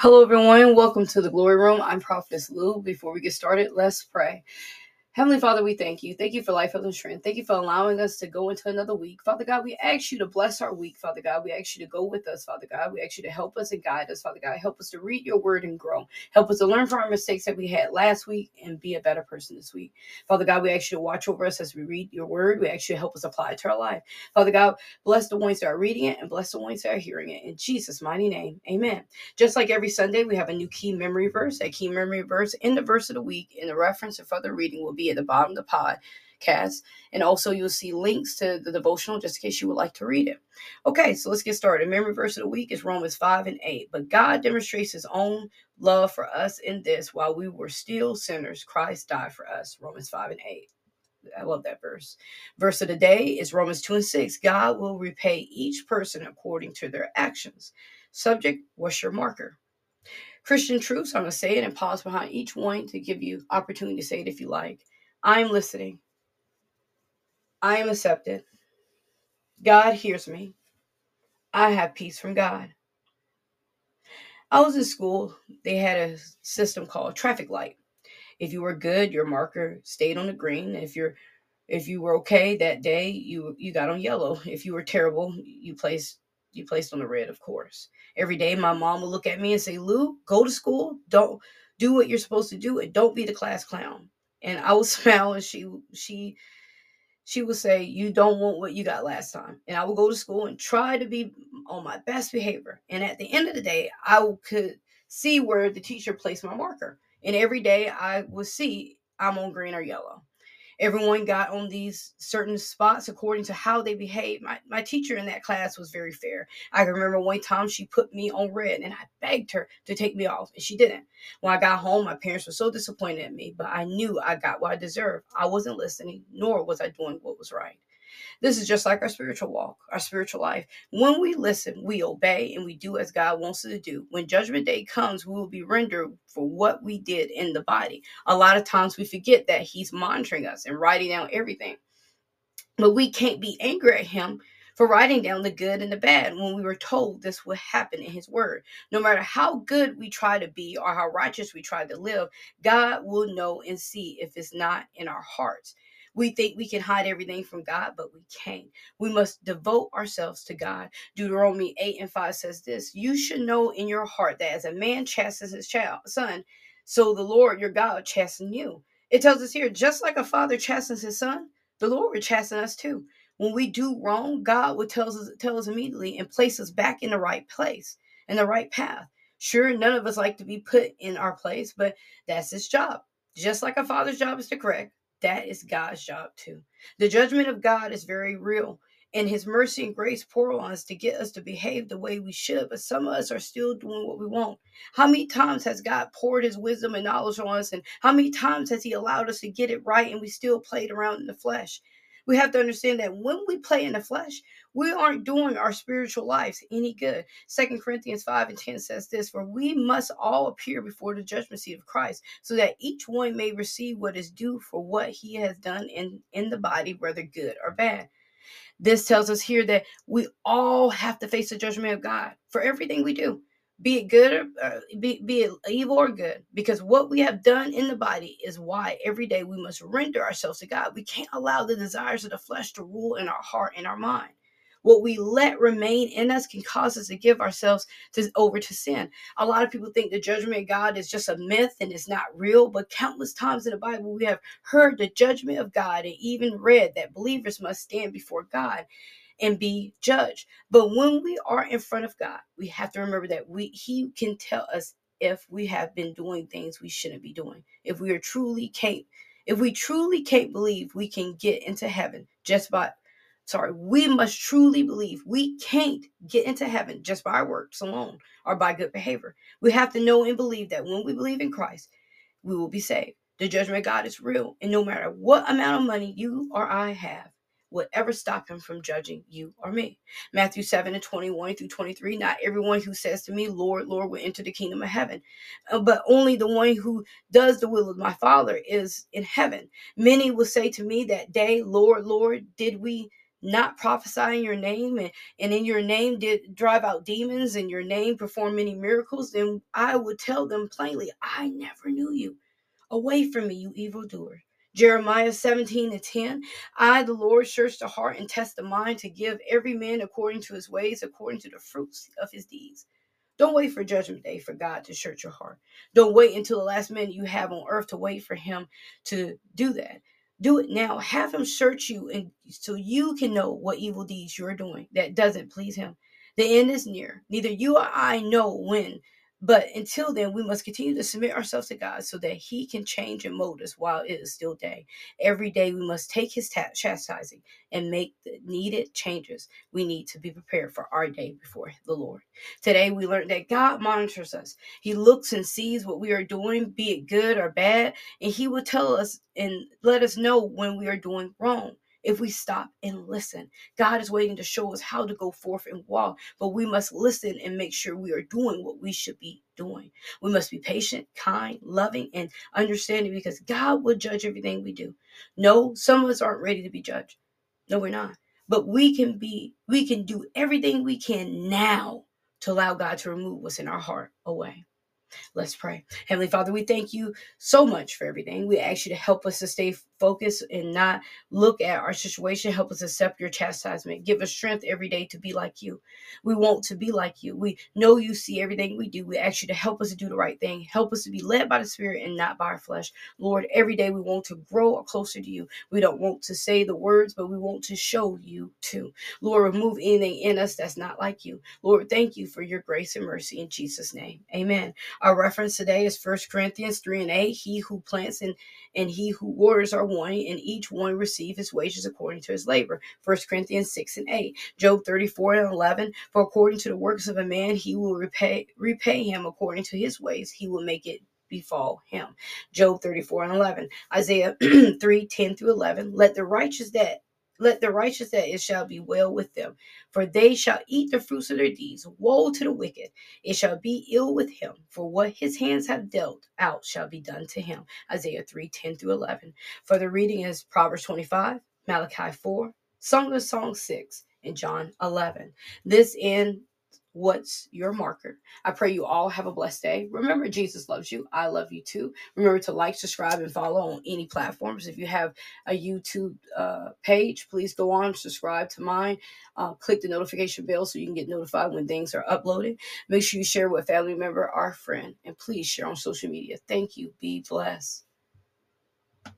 Hello, everyone. Welcome to the Glory Room. I'm Prophetess Lou. Before we get started, let's pray. Heavenly Father, we thank you. Thank you for life, health, and strength. Thank you for allowing us to go into another week. Father God, we ask you to bless our week, Father God. We ask you to go with us, Father God. We ask you to help us and guide us, Father God. Help us to read your word and grow. Help us to learn from our mistakes that we had last week and be a better person this week. Father God, we ask you to watch over us as we read your word. We ask you to help us apply it to our life. Father God, bless the ones that are reading it and bless the ones that are hearing it. In Jesus' mighty name, amen. Just like every Sunday, we have a new key memory verse. That key memory verse in the verse of the week and the reference and further reading will be at the bottom of the pod podcast. And also, you'll see links to the devotional just in case you would like to read it. Okay, so let's get started. Memory verse of the week is Romans 5 and 8. But God demonstrates his own love for us in this while we were still sinners, Christ died for us. Romans 5 and 8. I love that verse. Verse of the day is Romans 2 and 6. God will repay each person according to their actions. Subject, what's your marker? Christian truths, I'm going to say it and pause behind each one to give you opportunity to say it if you like. I'm listening. I am accepted. God hears me. I have peace from God. I was in school. They had a system called traffic light. If you were good, your marker stayed on the green. If you're if you were okay that day, you you got on yellow. If you were terrible, you placed you placed on the red, of course. Every day my mom would look at me and say, Lou, go to school. Don't do what you're supposed to do and don't be the class clown. And I would smile and she she she would say, You don't want what you got last time. And I would go to school and try to be on my best behavior. And at the end of the day, I could see where the teacher placed my marker. And every day I would see I'm on green or yellow everyone got on these certain spots according to how they behaved. My, my teacher in that class was very fair. I remember one time she put me on red and I begged her to take me off, and she didn't. When I got home, my parents were so disappointed in me, but I knew I got what I deserved. I wasn't listening, nor was I doing what was right. This is just like our spiritual walk, our spiritual life. When we listen, we obey and we do as God wants us to do. When judgment day comes, we will be rendered for what we did in the body. A lot of times we forget that He's monitoring us and writing down everything. But we can't be angry at Him for writing down the good and the bad when we were told this would happen in His Word. No matter how good we try to be or how righteous we try to live, God will know and see if it's not in our hearts. We think we can hide everything from God, but we can't. We must devote ourselves to God. Deuteronomy 8 and 5 says this You should know in your heart that as a man chastens his child, son, so the Lord your God chasten you. It tells us here, just like a father chastens his son, the Lord will chasten us too. When we do wrong, God will tell us, tell us immediately and place us back in the right place, in the right path. Sure, none of us like to be put in our place, but that's his job. Just like a father's job is to correct, that is God's job too. The judgment of God is very real, and His mercy and grace pour on us to get us to behave the way we should. But some of us are still doing what we want. How many times has God poured His wisdom and knowledge on us, and how many times has He allowed us to get it right, and we still played around in the flesh? We have to understand that when we play in the flesh, we aren't doing our spiritual lives any good. Second Corinthians 5 and 10 says this For we must all appear before the judgment seat of Christ, so that each one may receive what is due for what he has done in, in the body, whether good or bad. This tells us here that we all have to face the judgment of God for everything we do be it good or uh, be, be it evil or good because what we have done in the body is why every day we must render ourselves to god. We can't allow the desires of the flesh to rule in our heart and our mind. What we let remain in us can cause us to give ourselves to, over to sin. A lot of people think the judgment of God is just a myth and it's not real, but countless times in the Bible we have heard the judgment of God and even read that believers must stand before God and be judged. But when we are in front of God, we have to remember that we He can tell us if we have been doing things we shouldn't be doing. If we are truly can't, if we truly can't believe we can get into heaven just by sorry, we must truly believe we can't get into heaven just by our works alone or by good behavior. We have to know and believe that when we believe in Christ, we will be saved. The judgment of God is real, and no matter what amount of money you or I have, would ever stop him from judging you or me. Matthew 7 and 21 through 23. Not everyone who says to me, Lord, Lord, will enter the kingdom of heaven, uh, but only the one who does the will of my Father is in heaven. Many will say to me that day, Lord, Lord, did we not prophesy in your name and, and in your name did drive out demons and your name perform many miracles, then I would tell them plainly, I never knew you. Away from me, you evildoer. Jeremiah 17 and 10. I, the Lord, search the heart and test the mind to give every man according to his ways, according to the fruits of his deeds. Don't wait for judgment day for God to search your heart. Don't wait until the last minute you have on earth to wait for him to do that. Do it now. Have him search you and so you can know what evil deeds you're doing that doesn't please him. The end is near. Neither you or I know when but until then, we must continue to submit ourselves to God so that He can change and mold us while it is still day. Every day, we must take His ta- chastising and make the needed changes we need to be prepared for our day before the Lord. Today, we learned that God monitors us. He looks and sees what we are doing, be it good or bad, and He will tell us and let us know when we are doing wrong if we stop and listen. God is waiting to show us how to go forth and walk, but we must listen and make sure we are doing what we should be doing. We must be patient, kind, loving, and understanding because God will judge everything we do. No, some of us aren't ready to be judged. No, we're not. But we can be, we can do everything we can now to allow God to remove what's in our heart away. Let's pray. Heavenly Father, we thank you so much for everything. We ask you to help us to stay focused and not look at our situation. Help us accept your chastisement. Give us strength every day to be like you. We want to be like you. We know you see everything we do. We ask you to help us to do the right thing. Help us to be led by the Spirit and not by our flesh. Lord, every day we want to grow closer to you. We don't want to say the words, but we want to show you too. Lord, remove anything in us that's not like you. Lord, thank you for your grace and mercy in Jesus' name. Amen. Our reference today is 1 Corinthians 3 and 8. He who plants and, and he who waters are one, and each one receive his wages according to his labor. 1 Corinthians 6 and 8. Job 34 and 11. For according to the works of a man, he will repay, repay him according to his ways. He will make it befall him. Job 34 and 11. Isaiah 3 10 through 11. Let the righteous that let the righteous that it shall be well with them, for they shall eat the fruits of their deeds. Woe to the wicked! It shall be ill with him, for what his hands have dealt out shall be done to him. Isaiah 3 10 through 11. For the reading is Proverbs 25, Malachi 4, Song of Song 6, and John 11. This in what's your marker. I pray you all have a blessed day. Remember, Jesus loves you. I love you too. Remember to like, subscribe, and follow on any platforms. If you have a YouTube uh, page, please go on, subscribe to mine. Uh, click the notification bell so you can get notified when things are uploaded. Make sure you share with family member or friend, and please share on social media. Thank you. Be blessed.